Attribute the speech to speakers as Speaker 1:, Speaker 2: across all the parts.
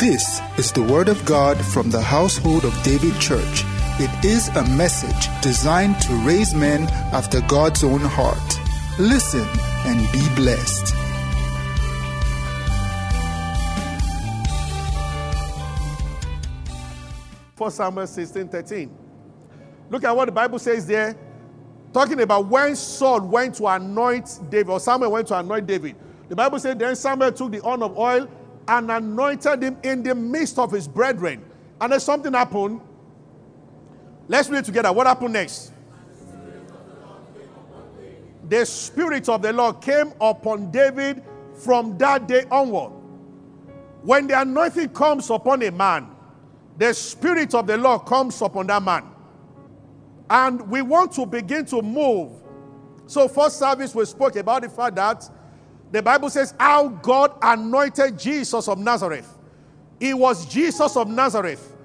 Speaker 1: This is the Word of God from the household of David Church. It is a message designed to raise men after God's own heart. Listen and be blessed.
Speaker 2: First Samuel 16 13. Look at what the Bible says there. Talking about when Saul went to anoint David, or Samuel went to anoint David. The Bible said, Then Samuel took the horn of oil and anointed him in the midst of his brethren. And then something happened. Let's read together. What happened next? The Spirit of the Lord came upon David from that day onward. When the anointing comes upon a man, the Spirit of the Lord comes upon that man. And we want to begin to move. So, first service, we spoke about the fact that the Bible says how God anointed Jesus of Nazareth. It was Jesus of Nazareth,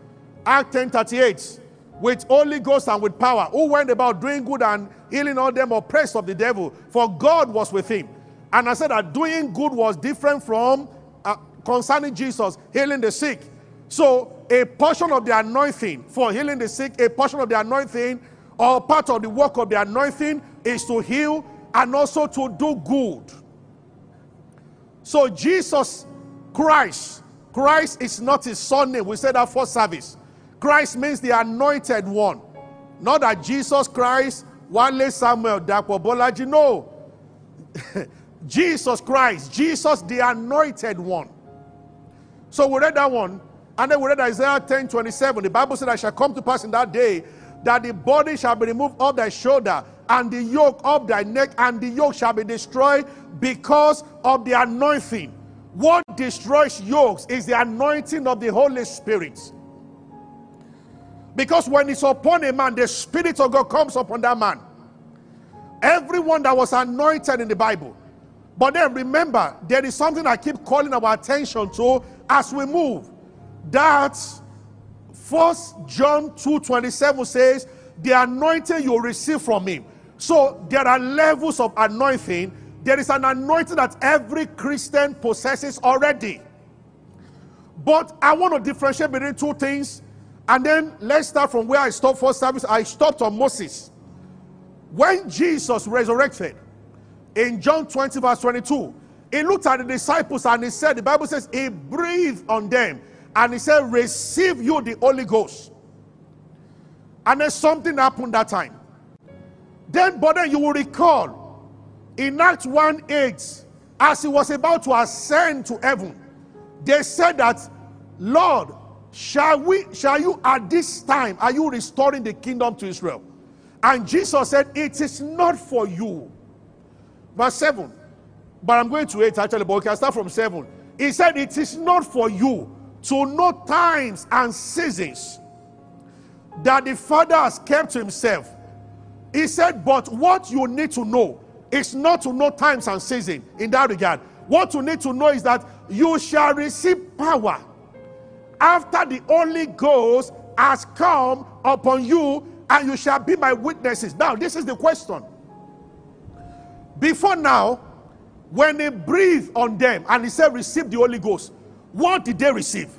Speaker 2: Act 10 38, with Holy Ghost and with power, who went about doing good and healing all them oppressed of the devil, for God was with him. And I said that doing good was different from uh, concerning Jesus healing the sick. So, a portion of the anointing for healing the sick, a portion of the anointing, or part of the work of the anointing is to heal and also to do good. So Jesus Christ, Christ is not his son name. We said that for service. Christ means the anointed one. Not that Jesus Christ, Wale Samuel, Dapo Bolaji. No. Jesus Christ, Jesus the anointed one. So we read that one. And then we read Isaiah 10 27. The Bible said, I shall come to pass in that day that the body shall be removed off thy shoulder and the yoke of thy neck, and the yoke shall be destroyed because of the anointing. What destroys yokes is the anointing of the Holy Spirit. Because when it's upon a man, the Spirit of God comes upon that man. Everyone that was anointed in the Bible. But then remember, there is something I keep calling our attention to as we move. That First John 2:27 says, the anointing you receive from him so there are levels of anointing. There is an anointing that every Christian possesses already. But I want to differentiate between two things. And then let's start from where I stopped for service. I stopped on Moses. When Jesus resurrected in John 20, verse 22, he looked at the disciples and he said, The Bible says, He breathed on them and he said, Receive you the Holy Ghost. And then something happened that time. Then, but you will recall in Acts 1 8, as he was about to ascend to heaven, they said that, Lord, shall we shall you at this time are you restoring the kingdom to Israel? And Jesus said, It is not for you. Verse 7. But I'm going to 8 actually, but we can start from 7. He said, It is not for you to know times and seasons that the Father has kept to himself he said, but what you need to know is not to know times and season in that regard. What you need to know is that you shall receive power after the Holy Ghost has come upon you, and you shall be my witnesses. Now, this is the question. Before now, when he breathed on them and he said, Receive the Holy Ghost, what did they receive?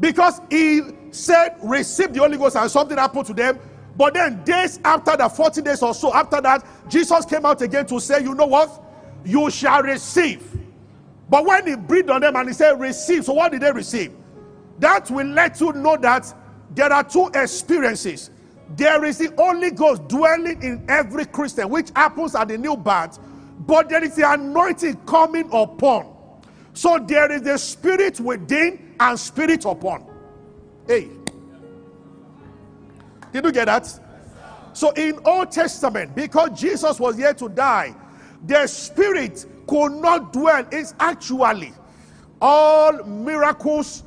Speaker 2: Because he said, Receive the Holy Ghost, and something happened to them but then, days after that, 40 days or so after that, Jesus came out again to say, You know what? You shall receive. But when he breathed on them and he said, Receive. So, what did they receive? That will let you know that there are two experiences. There is the Holy Ghost dwelling in every Christian, which happens at the new birth, but there is the anointing coming upon. So there is the spirit within and spirit upon. Hey, did you get that? So in Old Testament, because Jesus was here to die, the spirit could not dwell. It's actually all miracles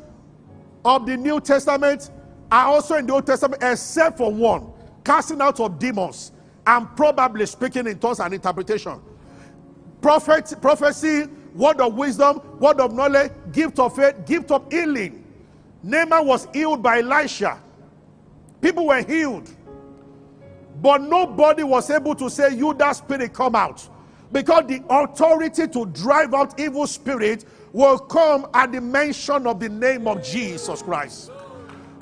Speaker 2: of the New Testament are also in the Old Testament, except for one casting out of demons and probably speaking in tongues and interpretation. Prophet, prophecy, word of wisdom, word of knowledge, gift of faith, gift of healing. Naaman was healed by Elisha. People were healed. But nobody was able to say, You, that spirit, come out. Because the authority to drive out evil spirits will come at the mention of the name of Jesus Christ.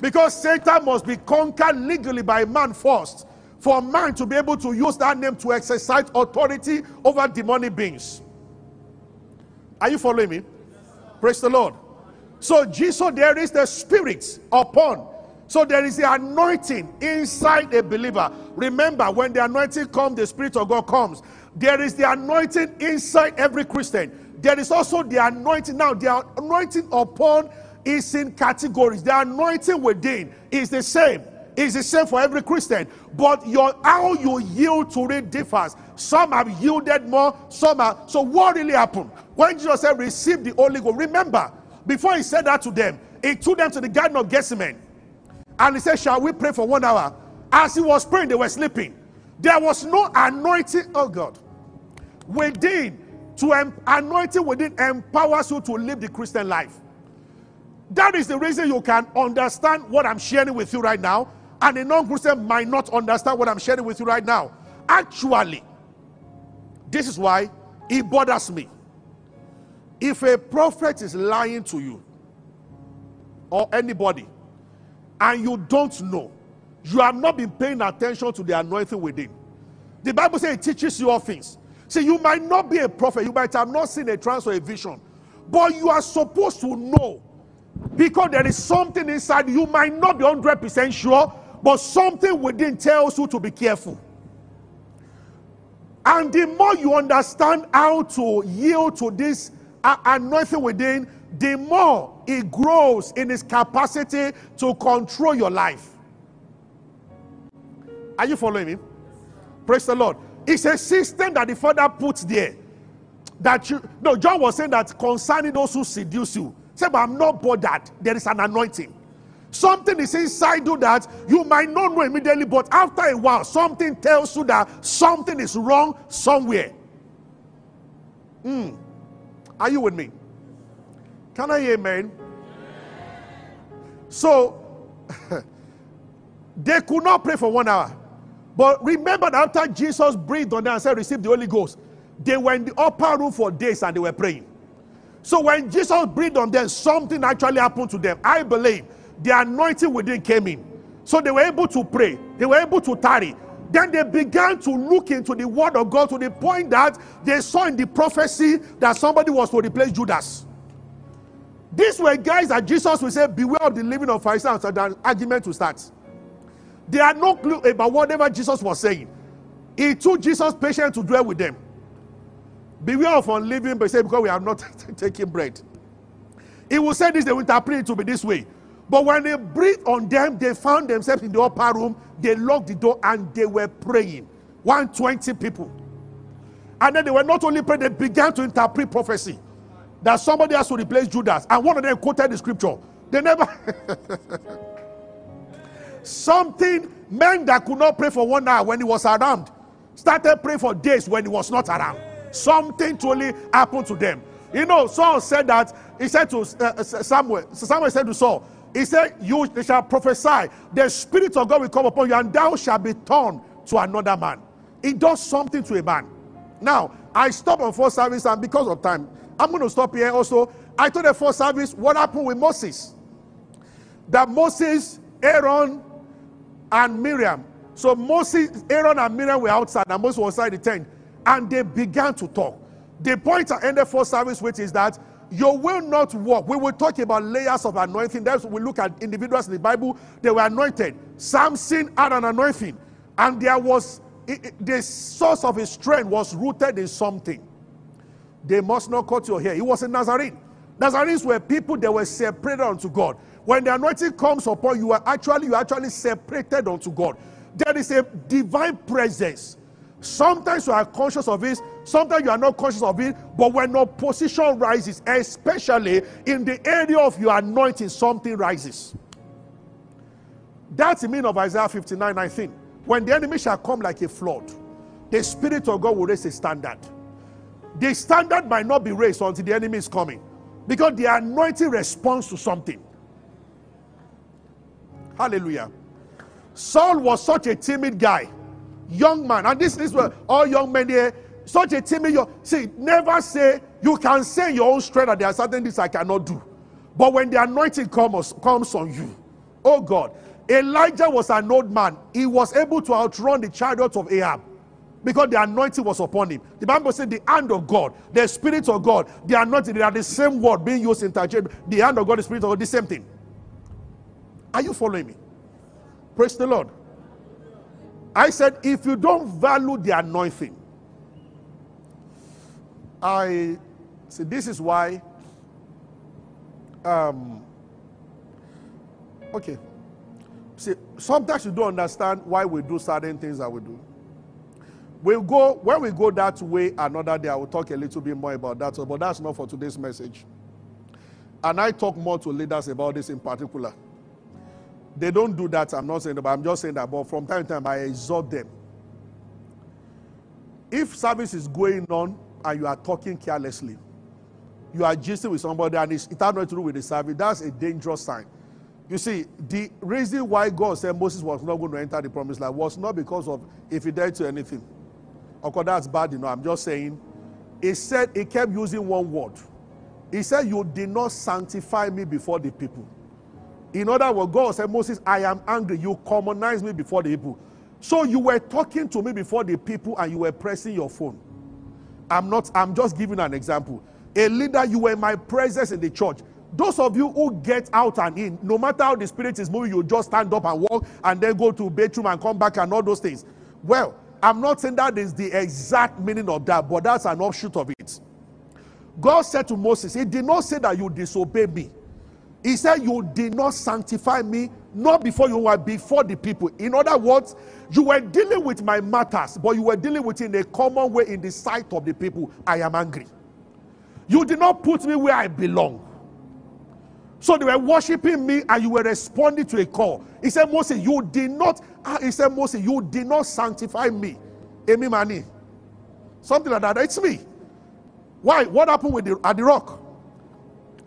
Speaker 2: Because Satan must be conquered legally by man first for man to be able to use that name to exercise authority over demonic beings. Are you following me? Praise the Lord. So, Jesus, there is the spirit upon. So, there is the anointing inside a believer. Remember, when the anointing comes, the spirit of God comes. There is the anointing inside every Christian. There is also the anointing. Now, the anointing upon is in categories. The anointing within is the same. It's the same for every Christian. But your how you yield to it differs. Some have yielded more, some are. So, what really happened? When Jesus said, Receive the Holy Ghost, remember, before he said that to them, he took them to the Garden of Gethsemane. And he said, Shall we pray for one hour? As he was praying, they were sleeping. There was no anointing, oh God, within to em- anointing within empowers you to live the Christian life. That is the reason you can understand what I'm sharing with you right now, and a non Christian might not understand what I'm sharing with you right now. Actually, this is why it bothers me. If a prophet is lying to you, or anybody, and you don't know, you have not been paying attention to the anointing within. The Bible says it teaches you all things. See, you might not be a prophet, you might have not seen a trance or a vision, but you are supposed to know because there is something inside you might not be 100% sure, but something within tells you to be careful. And the more you understand how to yield to this anointing within, the more it grows in its capacity to control your life. Are you following me? Praise the Lord. It's a system that the Father puts there. That you no, John was saying that concerning those who seduce you. Say, but I'm not bothered. There is an anointing. Something is inside you that you might not know immediately, but after a while, something tells you that something is wrong somewhere. Mm. Are you with me? Can I hear amen? So, they could not pray for one hour. But remember that after Jesus breathed on them and said, Receive the Holy Ghost, they were in the upper room for days and they were praying. So when Jesus breathed on them, something actually happened to them. I believe the anointing within came in. So they were able to pray, they were able to tarry. Then they began to look into the word of God to the point that they saw in the prophecy that somebody was to replace Judas. These were guys that Jesus would say, Beware of the living of Pharisees, and the argument to start. They had no clue about whatever Jesus was saying. It took Jesus patience to dwell with them. Beware of unleavened but say because we are not taking bread. He will say this, they will interpret it to be this way. But when they breathed on them, they found themselves in the upper room. They locked the door and they were praying. 120 people. And then they were not only praying, they began to interpret prophecy that somebody has to replace Judas. And one of them quoted the scripture. They never. Something men that could not pray for one hour when he was around started praying for days when he was not around. Something truly happened to them. You know, Saul said that he said to uh, uh Samuel, Samuel said to Saul, he said, You shall prophesy, the Spirit of God will come upon you, and thou shalt be turned to another man. It does something to a man. Now, I stopped on first service, and because of time, I'm going to stop here also. I told the first service what happened with Moses. That Moses, Aaron, and Miriam. So Moses, Aaron, and Miriam were outside, and Moses was inside the tent, and they began to talk. The point I ended first service with is that you will not walk. We will talk about layers of anointing. That's we look at individuals in the Bible. They were anointed. Samson had an anointing, and there was it, it, the source of his strength was rooted in something. They must not cut your hair. He was a Nazarene. Nazarenes were people that were separated unto God. When the anointing comes upon you, are actually you are actually separated unto God. There is a divine presence. Sometimes you are conscious of it, sometimes you are not conscious of it, but when opposition rises, especially in the area of your anointing, something rises. That's the meaning of Isaiah 59 19. When the enemy shall come like a flood, the Spirit of God will raise a standard. The standard might not be raised until the enemy is coming because the anointing responds to something. Hallelujah. Saul was such a timid guy, young man, and this is where all young men here. such a timid, you see, never say, you can say your own strength that there are certain things I cannot do. But when the anointing comes, comes on you, oh God, Elijah was an old man. He was able to outrun the chariots of Ahab because the anointing was upon him. The Bible said the hand of God, the spirit of God, the anointing, they are the same word being used interchangeably. The hand of God, the spirit of God, the same thing. Are you following me? Praise the Lord. I said, if you don't value the anointing, I see this is why. Um, okay. See, sometimes you don't understand why we do certain things that we do. We'll go when we go that way another day. I will talk a little bit more about that, but that's not for today's message. And I talk more to leaders about this in particular. They don't do that. I'm not saying that, but I'm just saying that. But from time to time, I exhort them. If service is going on and you are talking carelessly, you are gisting with somebody and it has nothing to do with the service, that's a dangerous sign. You see, the reason why God said Moses was not going to enter the promised land was not because of if he died to anything. Of course, that's bad, you know. I'm just saying. He said, he kept using one word. He said, You did not sanctify me before the people. In other words, God said, Moses, I am angry. You commonize me before the people. So you were talking to me before the people and you were pressing your phone. I'm not, I'm just giving an example. A leader, you were my presence in the church. Those of you who get out and in, no matter how the spirit is moving, you just stand up and walk and then go to bedroom and come back and all those things. Well, I'm not saying that is the exact meaning of that, but that's an offshoot of it. God said to Moses, He did not say that you disobey me. He said, You did not sanctify me, not before you were before the people. In other words, you were dealing with my matters, but you were dealing with it in a common way in the sight of the people. I am angry. You did not put me where I belong. So they were worshiping me and you were responding to a call. He said, Moses, you did not, ah, he said, Moses, you did not sanctify me. Amy Mani. Something like that. It's me. Why? What happened with the, at the rock?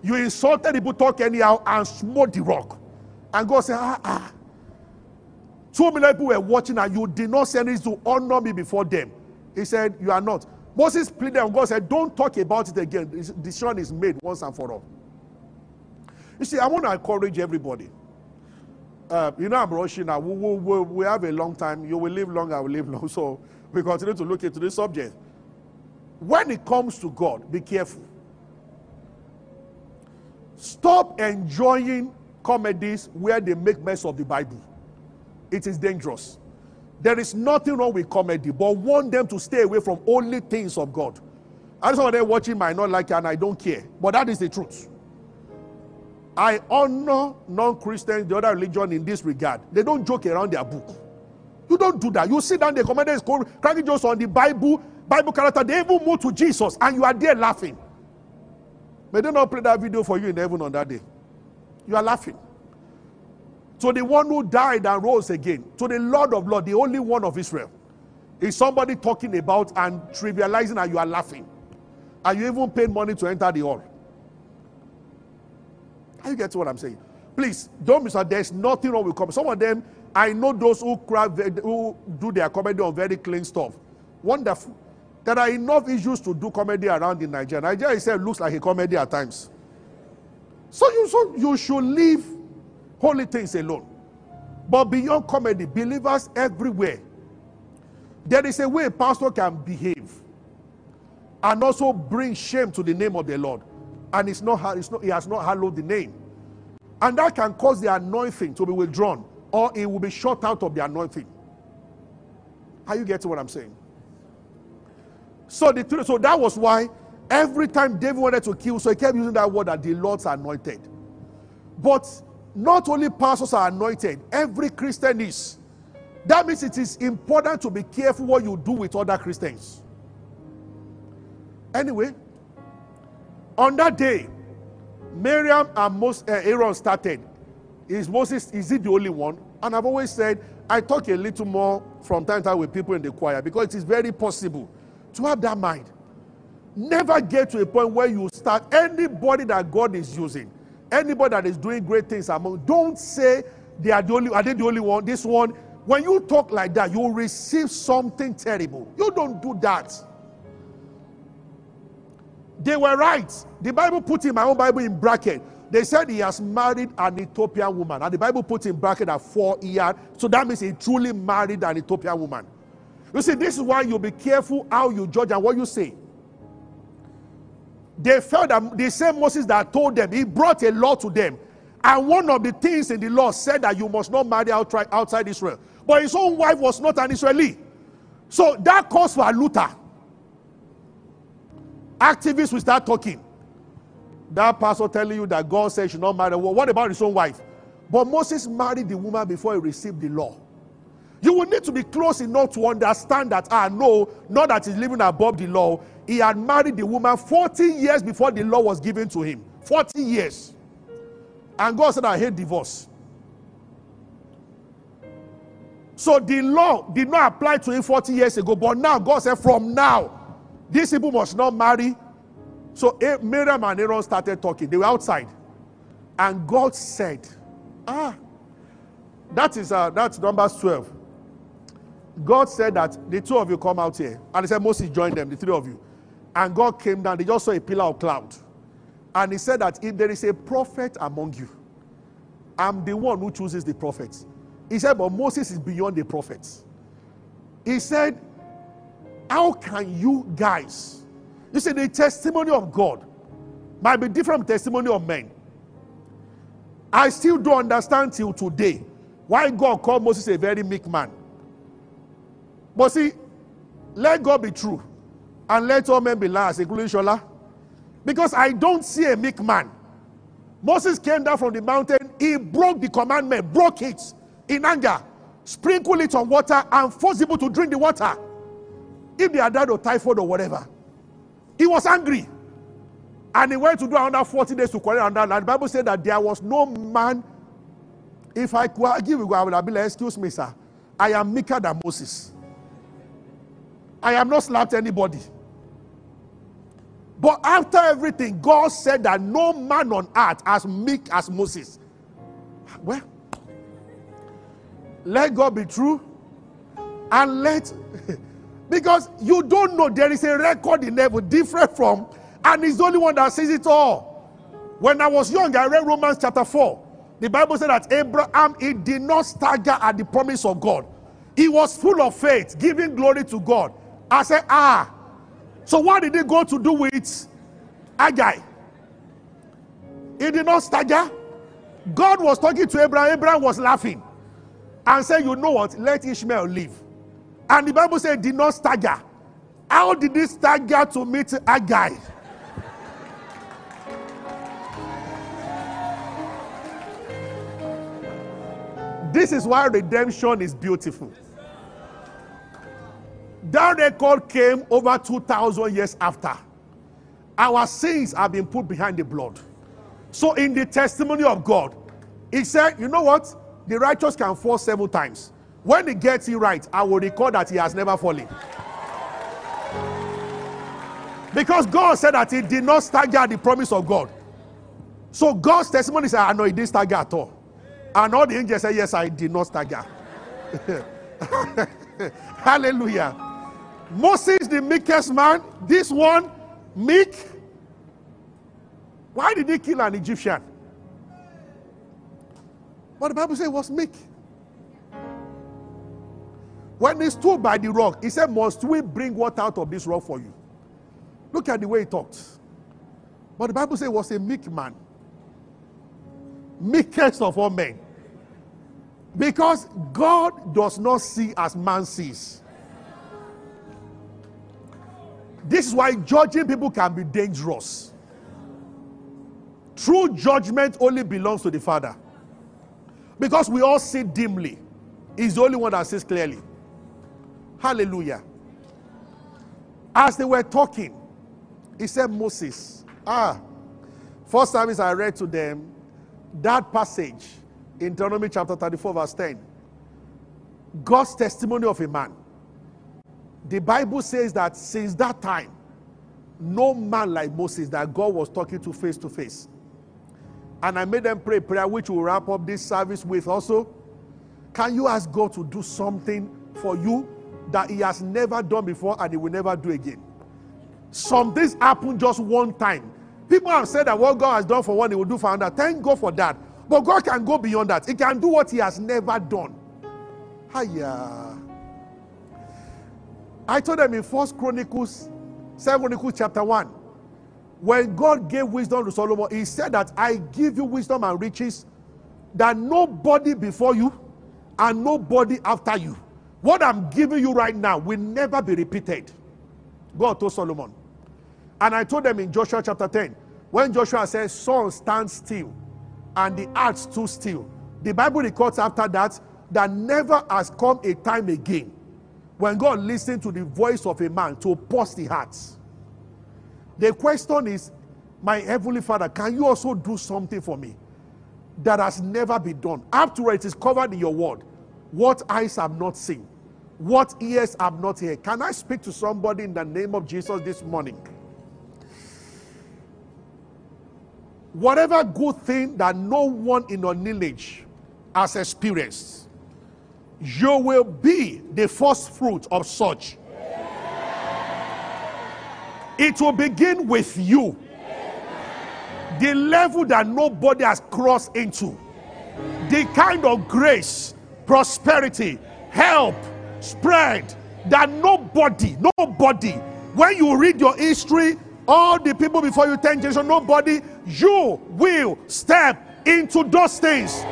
Speaker 2: You insulted the talk anyhow, and smote the rock. And God said, ah, ah. Two million people were watching, and you did not send this to honor me before them. He said, You are not. Moses pleaded, and God said, Don't talk about it again. Decision is made once and for all. You see, I want to encourage everybody. Uh, you know, I'm rushing now. We, we, we, have a long time. You will live long, I will live long. So we continue to look into this subject. When it comes to God, be careful. Stop enjoying comedies where they make mess of the Bible. It is dangerous. There is nothing wrong with comedy, but want them to stay away from only things of God. I know some of them watching might not like it, and I don't care. But that is the truth. I honor non-Christians, the other religion in this regard. They don't joke around their book. You don't do that. You sit down, the commander is cracking jokes on the Bible, Bible character. They even move to Jesus, and you are there laughing. May they not play that video for you in heaven on that day. You are laughing. To the one who died and rose again, to the Lord of Lords, the only one of Israel, is somebody talking about and trivializing, and you are laughing. And you even paid money to enter the hall. Are you get what I'm saying? Please don't miss out. There's nothing wrong with comedy. Some of them, I know those who who do their comedy on very clean stuff. Wonderful. There are enough issues to do comedy around in Nigeria. Nigeria itself looks like a comedy at times. So you, so you should leave holy things alone. But beyond comedy, believers everywhere, there is a way a pastor can behave and also bring shame to the name of the Lord. And it's not, it's not, he has not hallowed the name. And that can cause the anointing to be withdrawn, or it will be shut out of the anointing. Are you getting what I'm saying? So the so that was why every time David wanted to kill, so he kept using that word that the Lord's anointed. But not only pastors are anointed, every Christian is. That means it is important to be careful what you do with other Christians. Anyway, on that day, Miriam and Moses, uh, Aaron started. Is Moses, is he the only one? And I've always said, I talk a little more from time to time with people in the choir because it is very possible to have that mind. Never get to a point where you start anybody that God is using, anybody that is doing great things among. Don't say they are the only. Are they the only one? This one. When you talk like that, you receive something terrible. You don't do that. They were right. The Bible put in my own Bible in bracket. They said he has married an Ethiopian woman. And the Bible put in bracket at four years. So that means he truly married an Ethiopian woman. You see, this is why you be careful how you judge and what you say. They felt that the same Moses that told them, he brought a law to them. And one of the things in the law said that you must not marry outside Israel. But his own wife was not an Israeli. So that calls for a Luther. Activists will start talking. That pastor telling you that God said you should not marry. Well, what about his own wife? But Moses married the woman before he received the law. You will need to be close enough to understand that, ah, know not that he's living above the law. He had married the woman 40 years before the law was given to him. 40 years. And God said, I hate divorce. So the law did not apply to him 40 years ago, but now God said, from now, these people must not marry. So Miriam and Aaron started talking. They were outside. And God said, Ah, that is uh, that's Numbers 12. God said that the two of you come out here. And he said, Moses joined them, the three of you. And God came down. They just saw a pillar of cloud. And he said that if there is a prophet among you, I'm the one who chooses the prophets. He said, but Moses is beyond the prophets. He said, How can you guys? You see, the testimony of God might be different from testimony of men. I still don't understand till today why God called Moses a very meek man. But see, let God be true and let all men be liars, including Sola. Because I don't see a meek man. Moses came down from the mountain, he broke the commandment, broke it in anger, sprinkled it on water, and forced people to drink the water. If they had died of typhoid or whatever, he was angry. And he went to do another 40 days to correct another. And the Bible said that there was no man. If I could give you, I would have been like, excuse me, sir. I am meeker than Moses. I have not slapped anybody. But after everything, God said that no man on earth as meek as Moses. Well, let God be true and let because you don't know there is a record in heaven different from and he's the only one that sees it all when i was young i read romans chapter 4 the bible said that abraham he did not stagger at the promise of god he was full of faith giving glory to god I said, ah. So what did he go to do with Hagar? He did not stagger. God was talking to Abraham. Abraham was laughing and said, You know what? Let Ishmael live. And the Bible said, Did not stagger. How did he stagger to meet Hagar? This is why redemption is beautiful. That record came over 2,000 years after. Our sins have been put behind the blood. So, in the testimony of God, He said, You know what? The righteous can fall seven times. When He gets it right, I will record that He has never fallen. Because God said that He did not stagger the promise of God. So, God's testimony said, ah, I know He didn't stagger at all. And all the angels said, Yes, I did not stagger. Hallelujah. Moses, the meekest man, this one, meek. Why did he kill an Egyptian? But the Bible says he was meek. When he stood by the rock, he said, Must we bring water out of this rock for you? Look at the way he talked. But the Bible says he was a meek man. Meekest of all men. Because God does not see as man sees. This is why judging people can be dangerous. True judgment only belongs to the Father. Because we all see dimly. He's the only one that sees clearly. Hallelujah. As they were talking, he said, Moses, ah, first service I read to them that passage in Deuteronomy chapter 34, verse 10. God's testimony of a man the Bible says that since that time, no man like Moses that God was talking to face to face. And I made them pray prayer, which will wrap up this service with also. Can you ask God to do something for you that He has never done before and He will never do again? Some things happen just one time. People have said that what God has done for one, He will do for another. Thank God for that. But God can go beyond that. He can do what He has never done. Hiya. I told them in First Chronicles, Second Chronicles chapter 1. When God gave wisdom to Solomon, He said that I give you wisdom and riches that nobody before you and nobody after you. What I'm giving you right now will never be repeated. God told Solomon. And I told them in Joshua chapter 10, when Joshua says, Sun stands still and the earth stood still. The Bible records after that that never has come a time again when God listened to the voice of a man to pause the hearts. The question is, my heavenly Father, can you also do something for me that has never been done? After all, it is covered in your word. What eyes have not seen, what ears have not heard. Can I speak to somebody in the name of Jesus this morning? Whatever good thing that no one in your lineage has experienced, you will be the first fruit of such. It will begin with you. The level that nobody has crossed into. The kind of grace, prosperity, help, spread that nobody, nobody, when you read your history, all the people before you 10 generations, nobody, you will step into those things.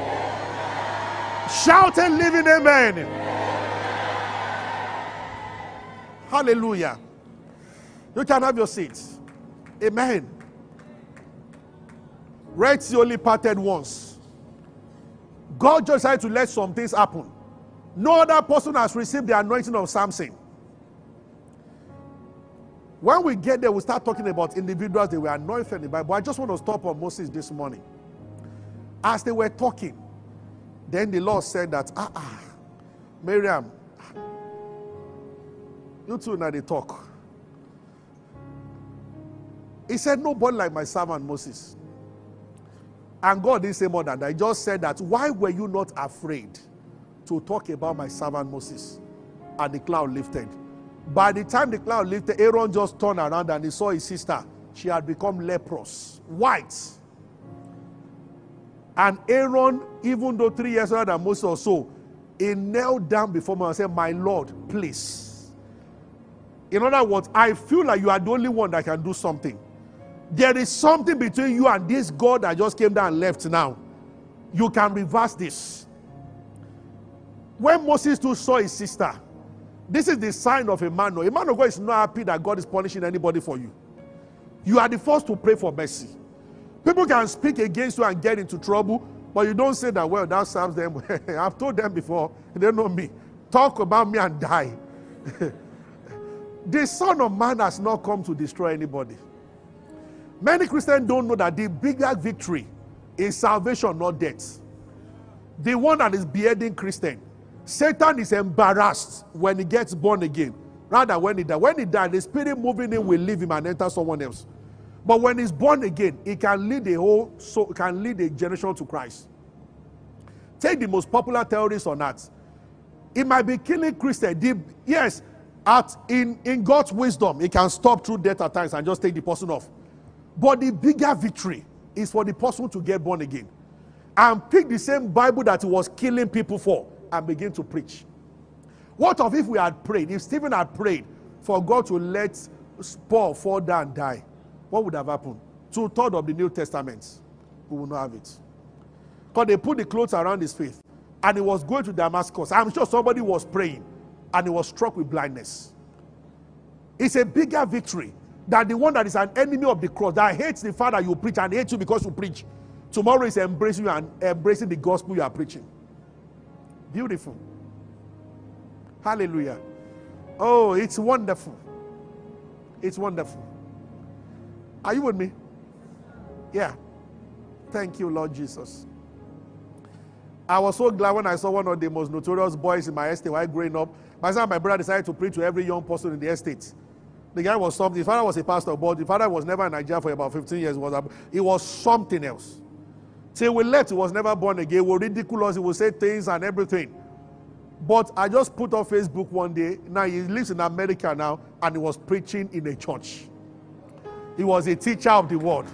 Speaker 2: Shout and living amen. Hallelujah. You can have your seats. Amen. Red Sea only parted once. God just had to let some things happen. No other person has received the anointing of Samson. When we get there, we start talking about individuals they were anointed in the Bible. I just want to stop on Moses this morning. As they were talking, then the Lord said that, ah, ah, Miriam, you two now they talk. He said, Nobody like my servant Moses. And God didn't say more than that. He just said that, Why were you not afraid to talk about my servant Moses? And the cloud lifted. By the time the cloud lifted, Aaron just turned around and he saw his sister. She had become leprous, white. And Aaron, even though three years older than Moses or so, he knelt down before me and said, My Lord, please. In other words, I feel like you are the only one that can do something. There is something between you and this God that just came down and left now. You can reverse this. When Moses too saw his sister, this is the sign of a man. A man of God is not happy that God is punishing anybody for you. You are the first to pray for mercy. People can speak against you and get into trouble, but you don't say that, well, that serves them. I've told them before, they know me. Talk about me and die. the Son of Man has not come to destroy anybody. Many Christians don't know that the bigger victory is salvation, not death. The one that is beheading Christian Satan is embarrassed when he gets born again, rather when he dies. When he dies, the spirit moving in will leave him and enter someone else. But when he's born again, he can lead a whole so can lead a generation to Christ. Take the most popular terrorist on earth. It might be killing Christians. Yes, at in, in God's wisdom, he can stop through death at times and just take the person off. But the bigger victory is for the person to get born again and pick the same Bible that he was killing people for and begin to preach. What of if we had prayed, if Stephen had prayed for God to let Paul fall down and die, what would have happened? Two thirds of the New Testament, we will not have it. Because they put the clothes around his face and he was going to Damascus. I'm sure somebody was praying and he was struck with blindness. It's a bigger victory than the one that is an enemy of the cross, that hates the Father you preach and hates you because you preach. Tomorrow is embracing you and embracing the gospel you are preaching. Beautiful. Hallelujah. Oh, it's wonderful. It's wonderful. Are you with me? Yeah. Thank you, Lord Jesus. I was so glad when I saw one of the most notorious boys in my estate while growing up. My son, my brother decided to preach to every young person in the estate. The guy was something. The father was a pastor, but the father was never in Nigeria for about 15 years. It was something else. Till we left, he was never born again. He would ridicule us. He would say things and everything. But I just put on Facebook one day. Now he lives in America now, and he was preaching in a church. He was a teacher of the word.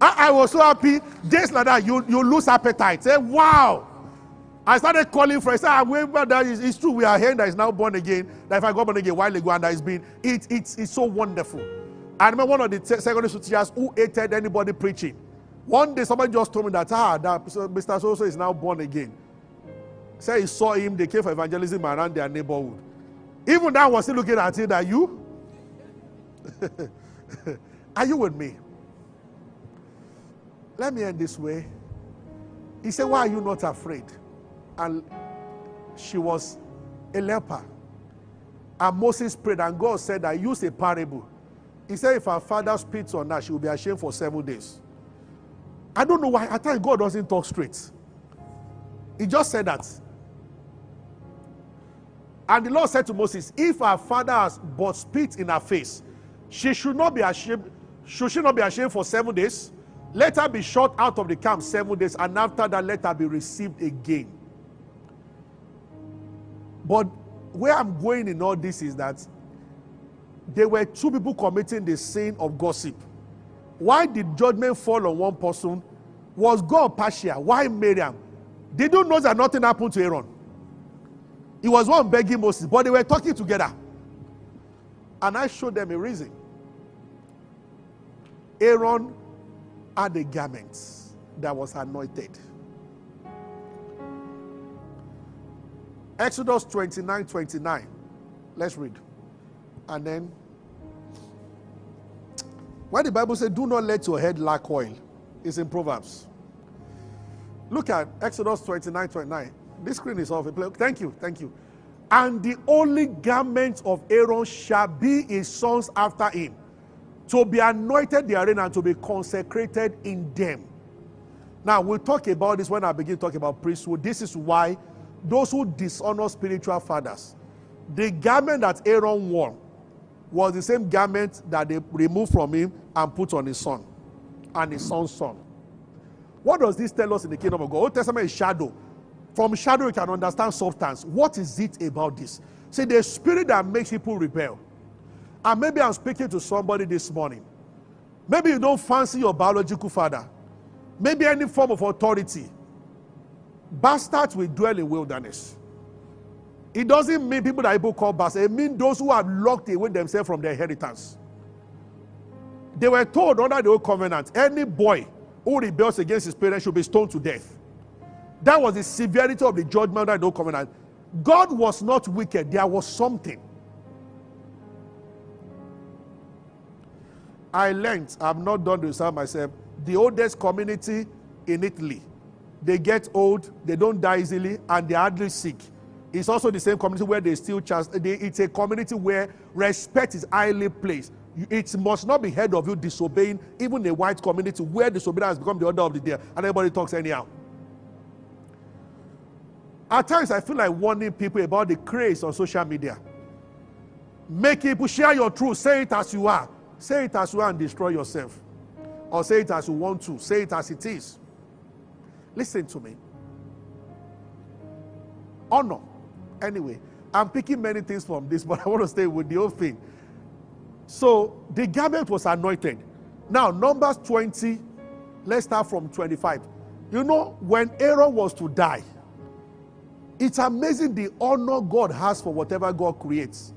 Speaker 2: I, I was so happy. Days like that, you, you lose appetite. Say, wow. I started calling friends. I said, ah, that is, it's true. We are hearing that is now born again. That if I got born again a while ago and that has been, it, it's, it's so wonderful. I remember one of the secondary school teachers who hated anybody preaching. One day somebody just told me that, ah, that Mr. So is now born again. Say he saw him, they came for evangelism around their neighborhood. Even that was still looking at him that you? Are you with me? Let me end this way. He said, Why are you not afraid? And she was a leper. And Moses prayed, and God said, I use a parable. He said, If her father spits on her, she will be ashamed for seven days. I don't know why. I thought God doesn't talk straight. He just said that. And the Lord said to Moses, If her father has but spit in her face, she should not be ashamed. Should she not be ashamed for seven days? Let her be shot out of the camp seven days, and after that, let her be received again. But where I'm going in all this is that there were two people committing the sin of gossip. Why did judgment fall on one person? Was God partial? Why Miriam? They don't know that nothing happened to Aaron. He was one begging Moses, but they were talking together. And I showed them a reason. Aaron had a garment that was anointed. Exodus 29 29. Let's read. And then, why the Bible says, Do not let your head lack oil, is in Proverbs. Look at Exodus 29 29. This screen is off. Thank you, thank you. And the only garment of Aaron shall be his sons after him, to be anointed therein and to be consecrated in them. Now, we'll talk about this when I begin talking about priesthood. This is why those who dishonor spiritual fathers, the garment that Aaron wore was the same garment that they removed from him and put on his son and his son's son. What does this tell us in the kingdom of God? Old Testament is shadow. From shadow, you can understand substance. What is it about this? See, the spirit that makes people rebel. And maybe I'm speaking to somebody this morning. Maybe you don't fancy your biological father. Maybe any form of authority. Bastards will dwell in wilderness. It doesn't mean people that people call bastards. It means those who have locked away themselves from their inheritance. They were told under the old covenant, any boy who rebels against his parents should be stoned to death. That was the severity of the judgment under the old covenant. God was not wicked, there was something. I learned, I've not done research myself, the oldest community in Italy. They get old, they don't die easily, and they're hardly sick. It's also the same community where they still chance. It's a community where respect is highly placed. It must not be heard of you disobeying, even a white community where disobedience has become the order of the day, and everybody talks anyhow. At times, I feel like warning people about the craze on social media. Make people share your truth. Say it as you are. Say it as you are and destroy yourself. Or say it as you want to. Say it as it is. Listen to me. Honor. Anyway, I'm picking many things from this, but I want to stay with the old thing. So the garment was anointed. Now, Numbers 20, let's start from 25. You know, when Aaron was to die, it's amazing the honor God has for whatever God creates.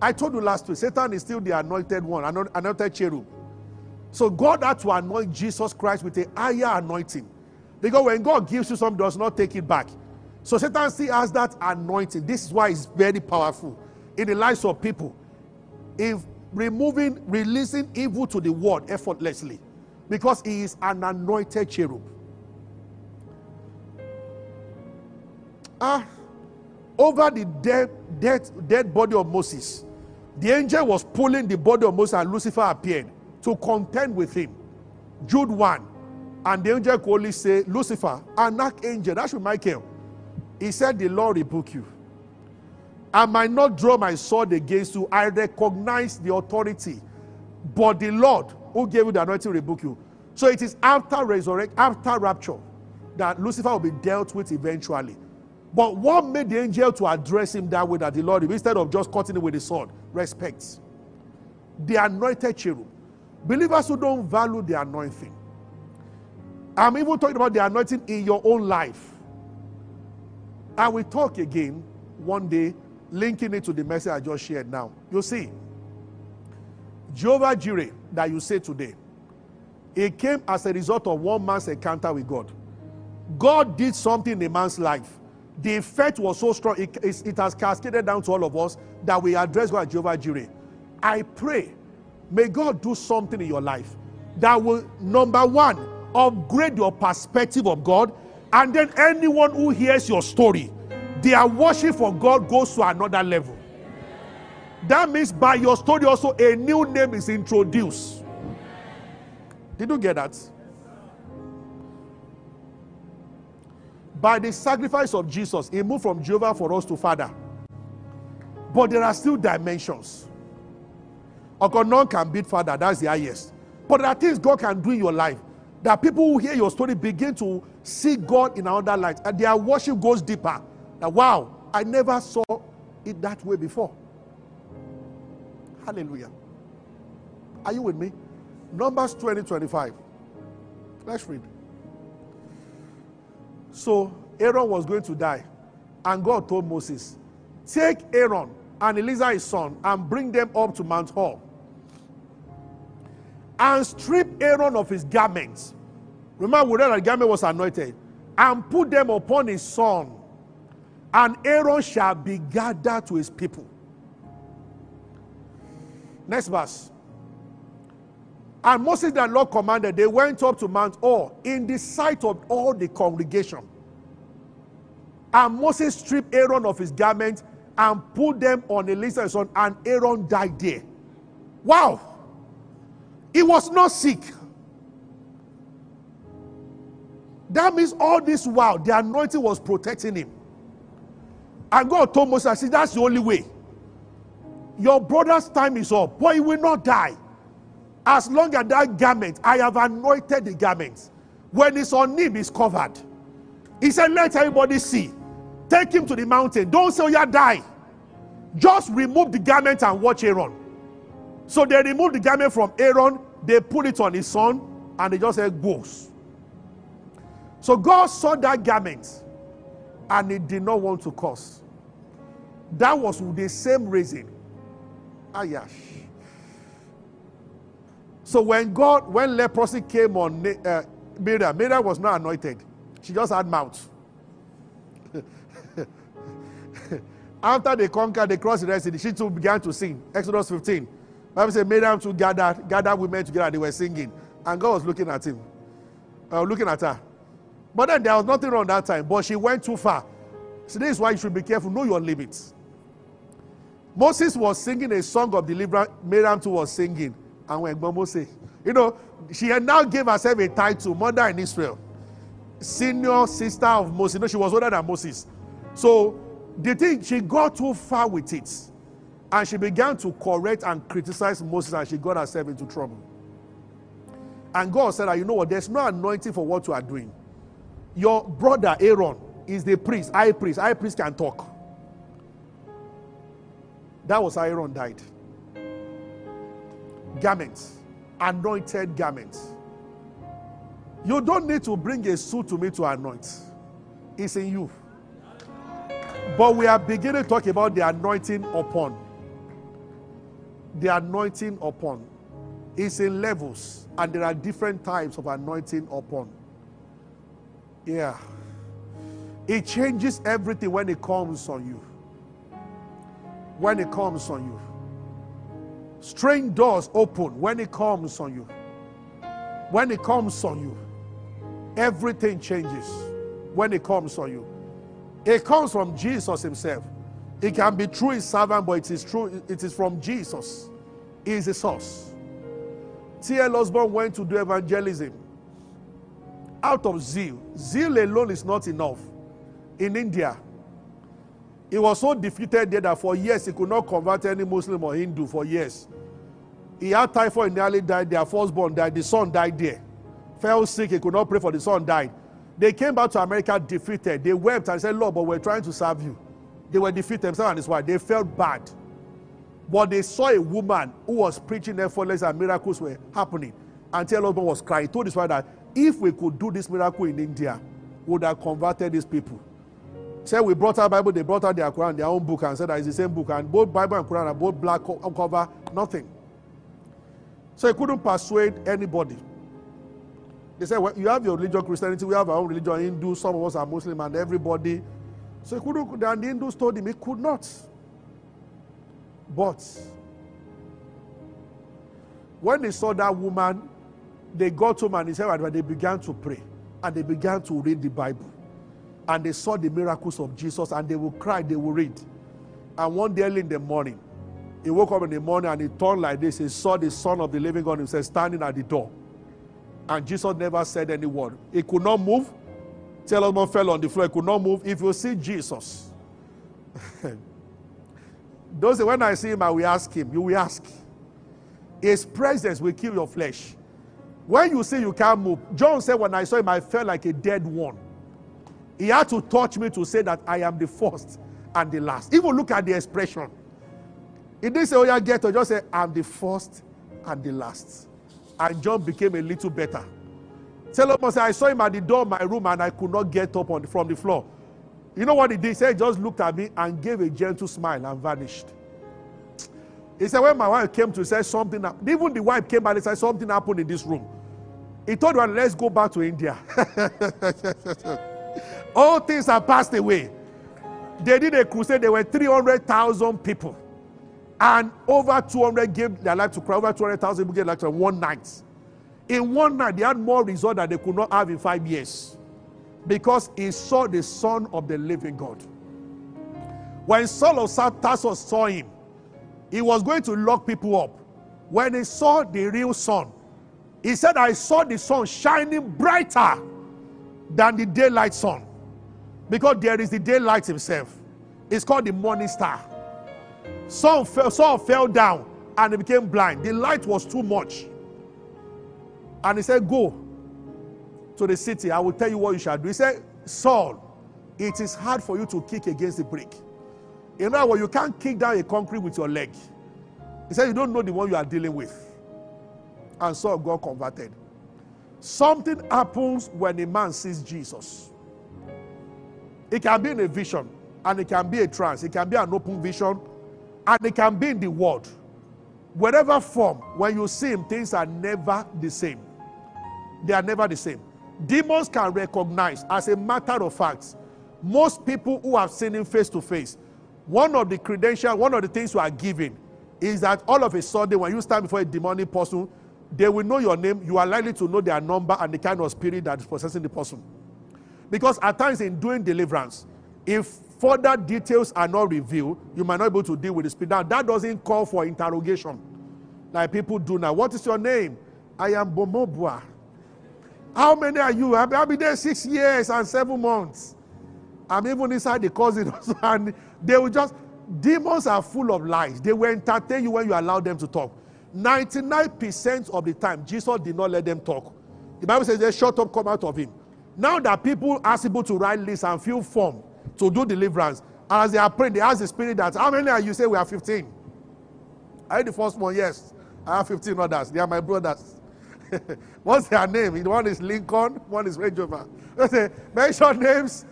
Speaker 2: I told you last week, Satan is still the anointed one, anointed cherub. So God had to anoint Jesus Christ with a higher anointing. Because when God gives you something, does not take it back. So Satan still has that anointing. This is why it's very powerful in the lives of people. If removing, releasing evil to the world effortlessly, because he is an anointed cherub. Ah, over the dead, dead, dead body of Moses, the angel was pulling the body of Moses, and Lucifer appeared to contend with him. Jude 1. And the angel could only say, Lucifer, an archangel, that should Michael. He said, The Lord rebuke you. I might not draw my sword against you. I recognize the authority. But the Lord who gave you the anointing rebuke you. So it is after resurrection, after rapture, that Lucifer will be dealt with eventually. But what made the angel to address him that way that the Lord, instead of just cutting him with the sword, respects the anointed cherub. Believers who don't value the anointing. I'm even talking about the anointing in your own life. I will talk again one day, linking it to the message I just shared now. You see, Jehovah Jireh that you say today, it came as a result of one man's encounter with God. God did something in a man's life. The effect was so strong, it, it, has cascaded down to all of us that we address God as Jehovah Jireh. I pray, may God do something in your life that will, number one, upgrade your perspective of God. And then anyone who hears your story, their worship for God goes to another level. That means by your story also a new name is introduced. Did you get that? By the sacrifice of Jesus, he moved from Jehovah for us to Father. But there are still dimensions. Okay, none can beat Father, that's the highest. But there are things God can do in your life that people who hear your story begin to see God in another light, and their worship goes deeper. That wow, I never saw it that way before. Hallelujah. Are you with me? Numbers 20 25. Let's read. So Aaron was going to die, and God told Moses, Take Aaron and Eleazar his son and bring them up to Mount Hor and strip Aaron of his garments. Remember, we read that garment was anointed, and put them upon his son, and Aaron shall be gathered to his people. Next verse. And Moses and Lord commanded, they went up to Mount Hor in the sight of all the congregation. And Moses stripped Aaron of his garments and put them on Eleazar's son, and Aaron died there. Wow! He was not sick. That means all this while the anointing was protecting him. And God told Moses, I that's the only way. Your brother's time is up, but he will not die. As long as that garment, I have anointed the garment. When it's on him, it's covered. He said, Let everybody see. Take him to the mountain. Don't say, oh, yeah, die. Just remove the garment and watch Aaron. So they removed the garment from Aaron, they put it on his son, and they just said, Goes. So God saw that garment and he did not want to curse. That was the same reason. Ayash. So when God, when leprosy came on uh, Miriam, Miriam was not anointed. She just had mouth. After they conquered, they crossed the Red Sea, she too began to sing. Exodus 15. Bible says Miriam too gathered, gathered women together, they were singing. And God was looking at him. Uh, looking at her. But then there was nothing wrong that time. But she went too far. So this is why you should be careful. Know your limits. Moses was singing a song of deliverance. Miriam too was singing. And when Moses, you know, she had now gave herself a title, mother in Israel, senior sister of Moses. You know, she was older than Moses. So the thing, she got too far with it. And she began to correct and criticize Moses, and she got herself into trouble. And God said, You know what? There's no anointing for what you are doing. Your brother Aaron is the priest, high priest. High priest can talk. That was how Aaron died. Garments, anointed garments. You don't need to bring a suit to me to anoint, it's in you. But we are beginning to talk about the anointing upon. The anointing upon. is in levels, and there are different types of anointing upon. Yeah. It changes everything when it comes on you. When it comes on you. Strange doors open when it comes on you. When it comes on you, everything changes when it comes on you. It comes from Jesus Himself. It can be through His servant, but it is true, it is from Jesus. He is the source. T.L. Osborn went to do evangelism out of zeal. Zeal alone is not enough. In India, he was so defeated there that for years he could not convert any Muslim or Hindu for years. He had typhoid nearly died. Their firstborn died. The son died there. Fell sick. He could not pray for the son died. They came back to America defeated. They wept and said, Lord, but we're trying to serve you. They were defeated, himself and his wife. They felt bad. But they saw a woman who was preaching effortless and miracles were happening. And husband was crying. He told his wife that if we could do this miracle in India, would have converted these people. Said we brought our Bible, they brought out their Quran, their own book, and said that it's the same book. And both Bible and Quran are both black cover, nothing. So he couldn't persuade anybody. They said, well, you have your religion, Christianity, we have our own religion, Hindu, some of us are Muslim, and everybody. So he couldn't, and the Hindus told him he could not. But when they saw that woman, they got home and he said, well, they began to pray and they began to read the Bible. And they saw the miracles of Jesus and they will cry, they will read. And one day early in the morning, he woke up in the morning and he turned like this. He saw the Son of the living God himself standing at the door. And Jesus never said any word. He could not move. Solomon fell on the floor. He could not move. If you see Jesus, those when I see him, I will ask him. You will ask. His presence will kill your flesh. When you say you can't move, John said, When I saw him, I felt like a dead one. He had to touch me to say that I am the first and the last. Even look at the expression. He didn't say, Oh, yeah, get to just say, I'm the first and the last. And John became a little better. Solomon said, I saw him at the door of my room and I could not get up on, from the floor. You know what he did? He said, he just looked at me and gave a gentle smile and vanished. He said, when my wife came to say something, even the wife came back and said, something happened in this room. He told her, let's go back to India. All things have passed away. They did a crusade. There were 300,000 people. And over 200 gave their life to Christ. Over 200,000 people gave their life to one night. In one night, they had more results than they could not have in five years. Because he saw the Son of the living God. When Saul of Tarsus saw him, he was going to lock people up. When he saw the real sun, he said, I saw the sun shining brighter than the daylight sun. Because there is the daylight himself. It's called the morning star. Saul fell, Saul fell down and he became blind. The light was too much. And he said, Go to the city. I will tell you what you shall do. He said, Saul, it is hard for you to kick against the brick. In other words, you can't kick down a concrete with your leg. He said, You don't know the one you are dealing with. And so God converted. Something happens when a man sees Jesus. It can be in a vision, and it can be a trance, it can be an open vision, and it can be in the word. Whatever form, when you see him, things are never the same. They are never the same. Demons can recognize, as a matter of fact, most people who have seen him face to face, one of the credentials, one of the things you are given is that all of a sudden, when you stand before a demonic person, they will know your name. You are likely to know their number and the kind of spirit that is possessing the person. Because at times in doing deliverance, if further details are not revealed, you might not be able to deal with the spirit. Now, that doesn't call for interrogation like people do now. What is your name? I am Bomobua. How many are you? I've been there six years and seven months. I'm even inside the cousin, and they will just, demons are full of lies. They will entertain you when you allow them to talk. 99% of the time, Jesus did not let them talk. The Bible says they shut up, come out of him. Now that people are able to write lists and fill form to do deliverance, and as they are praying, they ask the spirit that, how many are you? Say we are 15. Are you the first one? Yes. I have 15 others. They are my brothers. What's their name? One is Lincoln, one is Range Rover. They say, mention names.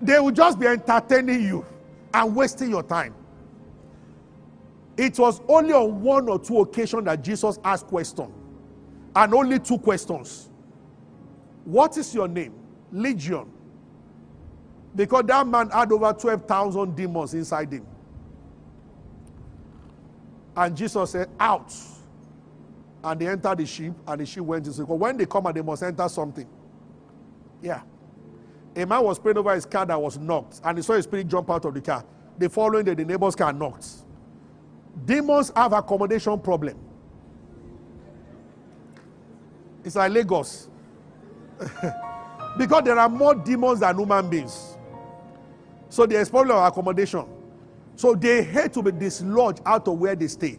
Speaker 2: They will just be entertaining you and wasting your time. It was only on one or two occasions that Jesus asked questions, and only two questions. What is your name? Legion. Because that man had over 12,000 demons inside him. And Jesus said, Out. And they entered the sheep, and the sheep went into. When they come out, they must enter something. Yeah. A man was praying over his car that was knocked, and he saw a spirit jump out of the car. The following day, the neighbor's car knocked. Demons have accommodation problem. It's like Lagos. because there are more demons than human beings. So there's problem of accommodation. So they hate to be dislodged out of where they stay.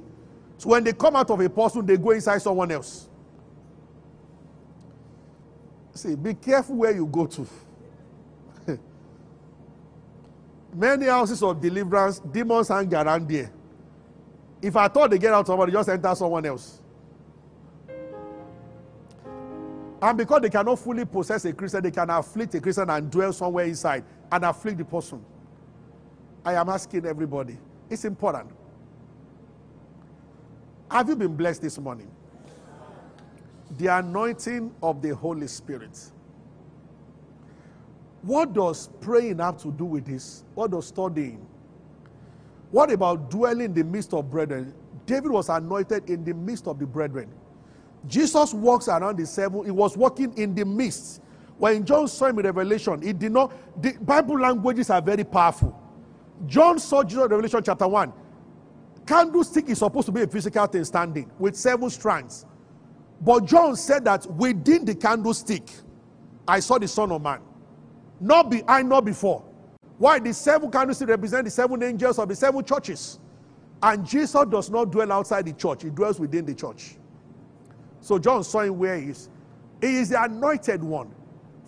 Speaker 2: So when they come out of a person, they go inside someone else. See, be careful where you go to. Many houses of deliverance, demons hang around there. If I thought they get out somebody, just enter someone else. And because they cannot fully possess a Christian, they can afflict a Christian and dwell somewhere inside and afflict the person. I am asking everybody. It's important. Have you been blessed this morning? The anointing of the Holy Spirit. What does praying have to do with this? What does studying? What about dwelling in the midst of brethren? David was anointed in the midst of the brethren. Jesus walks around the seven, he was walking in the midst. When John saw him in Revelation, he did not, the Bible languages are very powerful. John saw Jesus in Revelation chapter 1. Candlestick is supposed to be a physical thing standing with seven strands. But John said that within the candlestick, I saw the Son of Man. Not behind, not before. Why? The seven candlesticks represent the seven angels of the seven churches. And Jesus does not dwell outside the church, he dwells within the church. So John saw him where he is. He is the anointed one.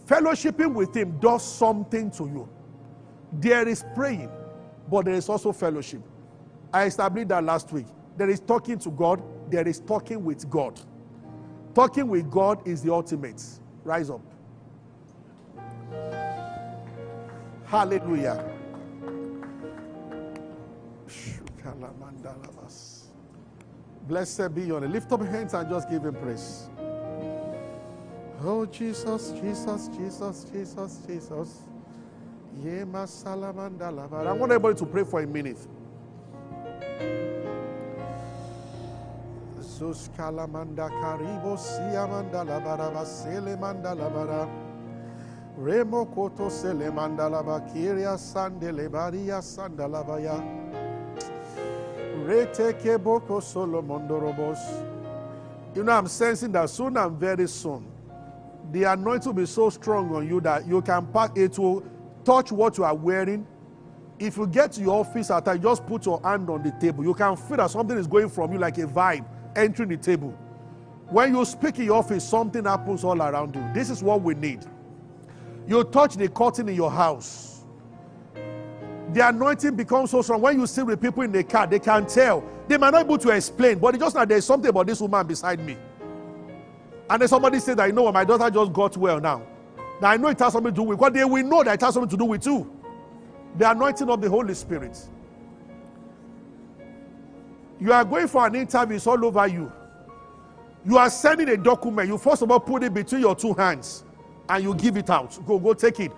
Speaker 2: Fellowshipping with him does something to you. There is praying, but there is also fellowship. I established that last week. There is talking to God, there is talking with God. Talking with God is the ultimate. Rise up. Hallelujah. Blessed be your name. Lift up your hands and just give him praise. Oh, Jesus, Jesus, Jesus, Jesus, Jesus. I want everybody to pray for a minute. Sus kalamanda karibo siamanda la baraba sele manda la. Remo koto sele manda la bakiria sandele baria sandala baya. You know, I'm sensing that soon and very soon, the anointing will be so strong on you that you can pack it will touch what you are wearing. If you get to your office at time, just put your hand on the table. You can feel that something is going from you like a vibe entering the table. When you speak in your office, something happens all around you. This is what we need. You touch the curtain in your house the anointing becomes so strong. When you sit with people in the car, they can tell. They might not be able to explain, but just that there's something about this woman beside me. And then somebody said that, you know what, my daughter just got well now. Now I know it has something to do with what they will know that it has something to do with you. The anointing of the Holy Spirit. You are going for an interview, it's all over you. You are sending a document. You first of all put it between your two hands and you give it out. Go, go take it.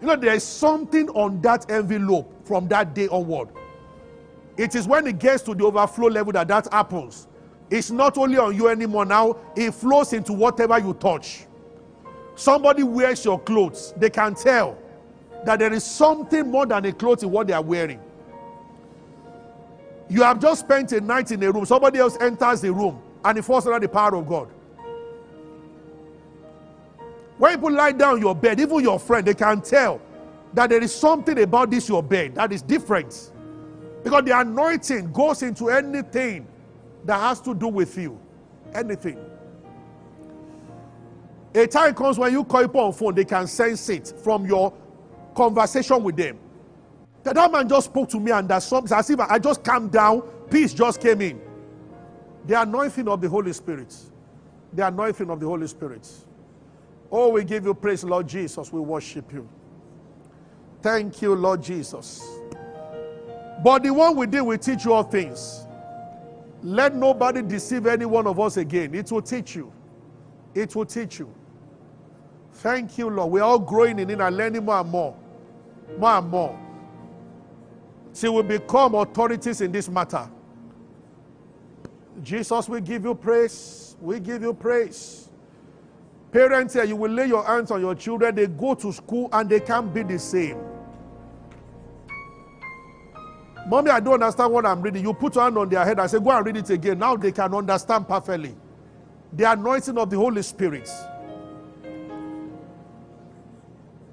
Speaker 2: You know, there is something on that envelope from that day onward. It is when it gets to the overflow level that that happens. It's not only on you anymore now, it flows into whatever you touch. Somebody wears your clothes, they can tell that there is something more than a clothes in what they are wearing. You have just spent a night in a room, somebody else enters the room and it falls under the power of God. When people lie down your bed, even your friend, they can tell that there is something about this your bed that is different. Because the anointing goes into anything that has to do with you. Anything. A time comes when you call people on phone, they can sense it from your conversation with them. That, that man just spoke to me and that something as if I just calmed down, peace just came in. The anointing of the Holy Spirit. The anointing of the Holy Spirit. Oh, we give you praise, Lord Jesus. We worship you. Thank you, Lord Jesus. But the one we did will teach you all things. Let nobody deceive any one of us again. It will teach you. It will teach you. Thank you, Lord. We're all growing in it and learning more and more. More and more. Till we become authorities in this matter. Jesus, we give you praise. We give you praise. Parents here, you will lay your hands on your children, they go to school and they can't be the same. Mommy, I don't understand what I'm reading. You put your hand on their head and say, Go and read it again. Now they can understand perfectly. The anointing of the Holy Spirit.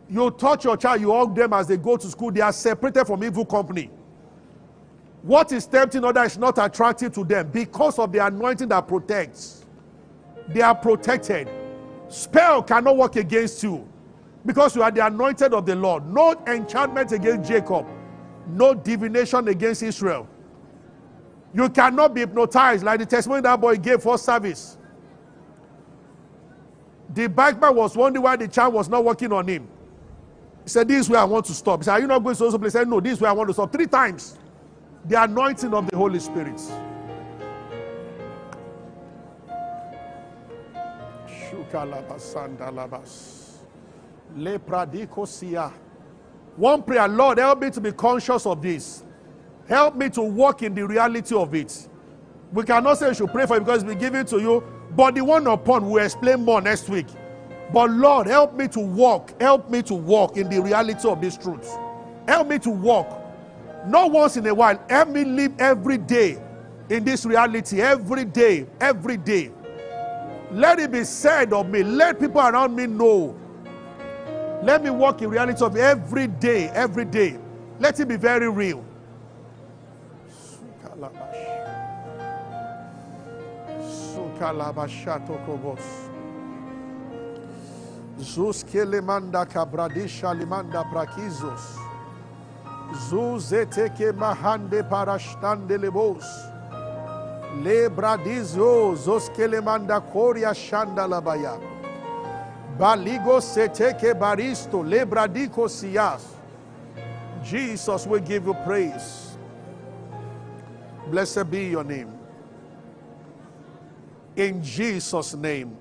Speaker 2: You touch your child, you hug them as they go to school. They are separated from evil company. What is tempting others is not attractive to them because of the anointing that protects. They are protected. Spell cannot work against you because you are the anointed of the Lord. No enchantment against Jacob, no divination against Israel. You cannot be hypnotized like the testimony that boy gave for service. The bikeman was wondering why the child was not working on him. He said, This is where I want to stop. He said, Are you not going to also place? He said, No, this is where I want to stop. Three times. The anointing of the Holy Spirit. One prayer, Lord, help me to be conscious of this. Help me to walk in the reality of it. We cannot say you should pray for it because it's been given to you, but the one upon we'll explain more next week. But Lord, help me to walk. Help me to walk in the reality of this truth. Help me to walk. Not once in a while. Help me live every day in this reality. Every day. Every day. Let it be said of me. Let people around me know. Let me walk in reality of every day. Every day. Let it be very real. Sukalabashatokobos. Zuske lemanda kabradisha limanda prakizos. Zuzeteke mahande parashtande lebos. Le bradizio zoske koria shanda labaya. Baligo seteke baristo le bradiko sias. Jesus, we give you praise. Blessed be your name. In Jesus' name.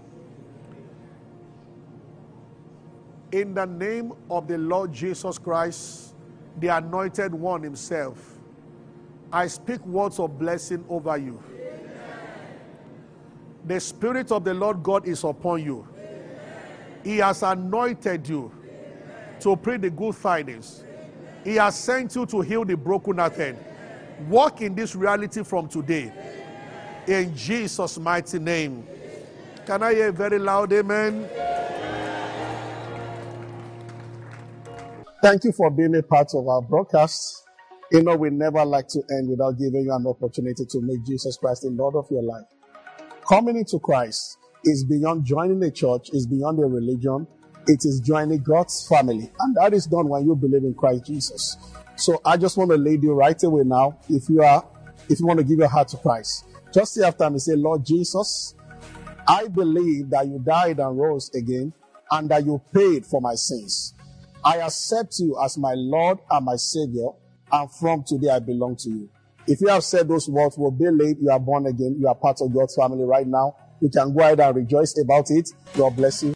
Speaker 2: In the name of the Lord Jesus Christ, the anointed one himself, I speak words of blessing over you. The Spirit of the Lord God is upon you. He has anointed you to pray the good tidings. He has sent you to heal the broken-hearted. Walk in this reality from today. In Jesus' mighty name. Can I hear very loud amen?
Speaker 3: Thank you for being a part of our broadcast. You know, we never like to end without giving you an opportunity to make Jesus Christ the Lord of your life. Coming into Christ is beyond joining a church, is beyond a religion. It is joining God's family. And that is done when you believe in Christ Jesus. So I just want to lead you right away now. If you are, if you want to give your heart to Christ, just say after me, say, Lord Jesus, I believe that you died and rose again and that you paid for my sins. I accept you as my Lord and my Savior, and from today I belong to you. If you have said those words, will be late, you are born again, you are part of God's family right now. You can go ahead and rejoice about it. God bless you.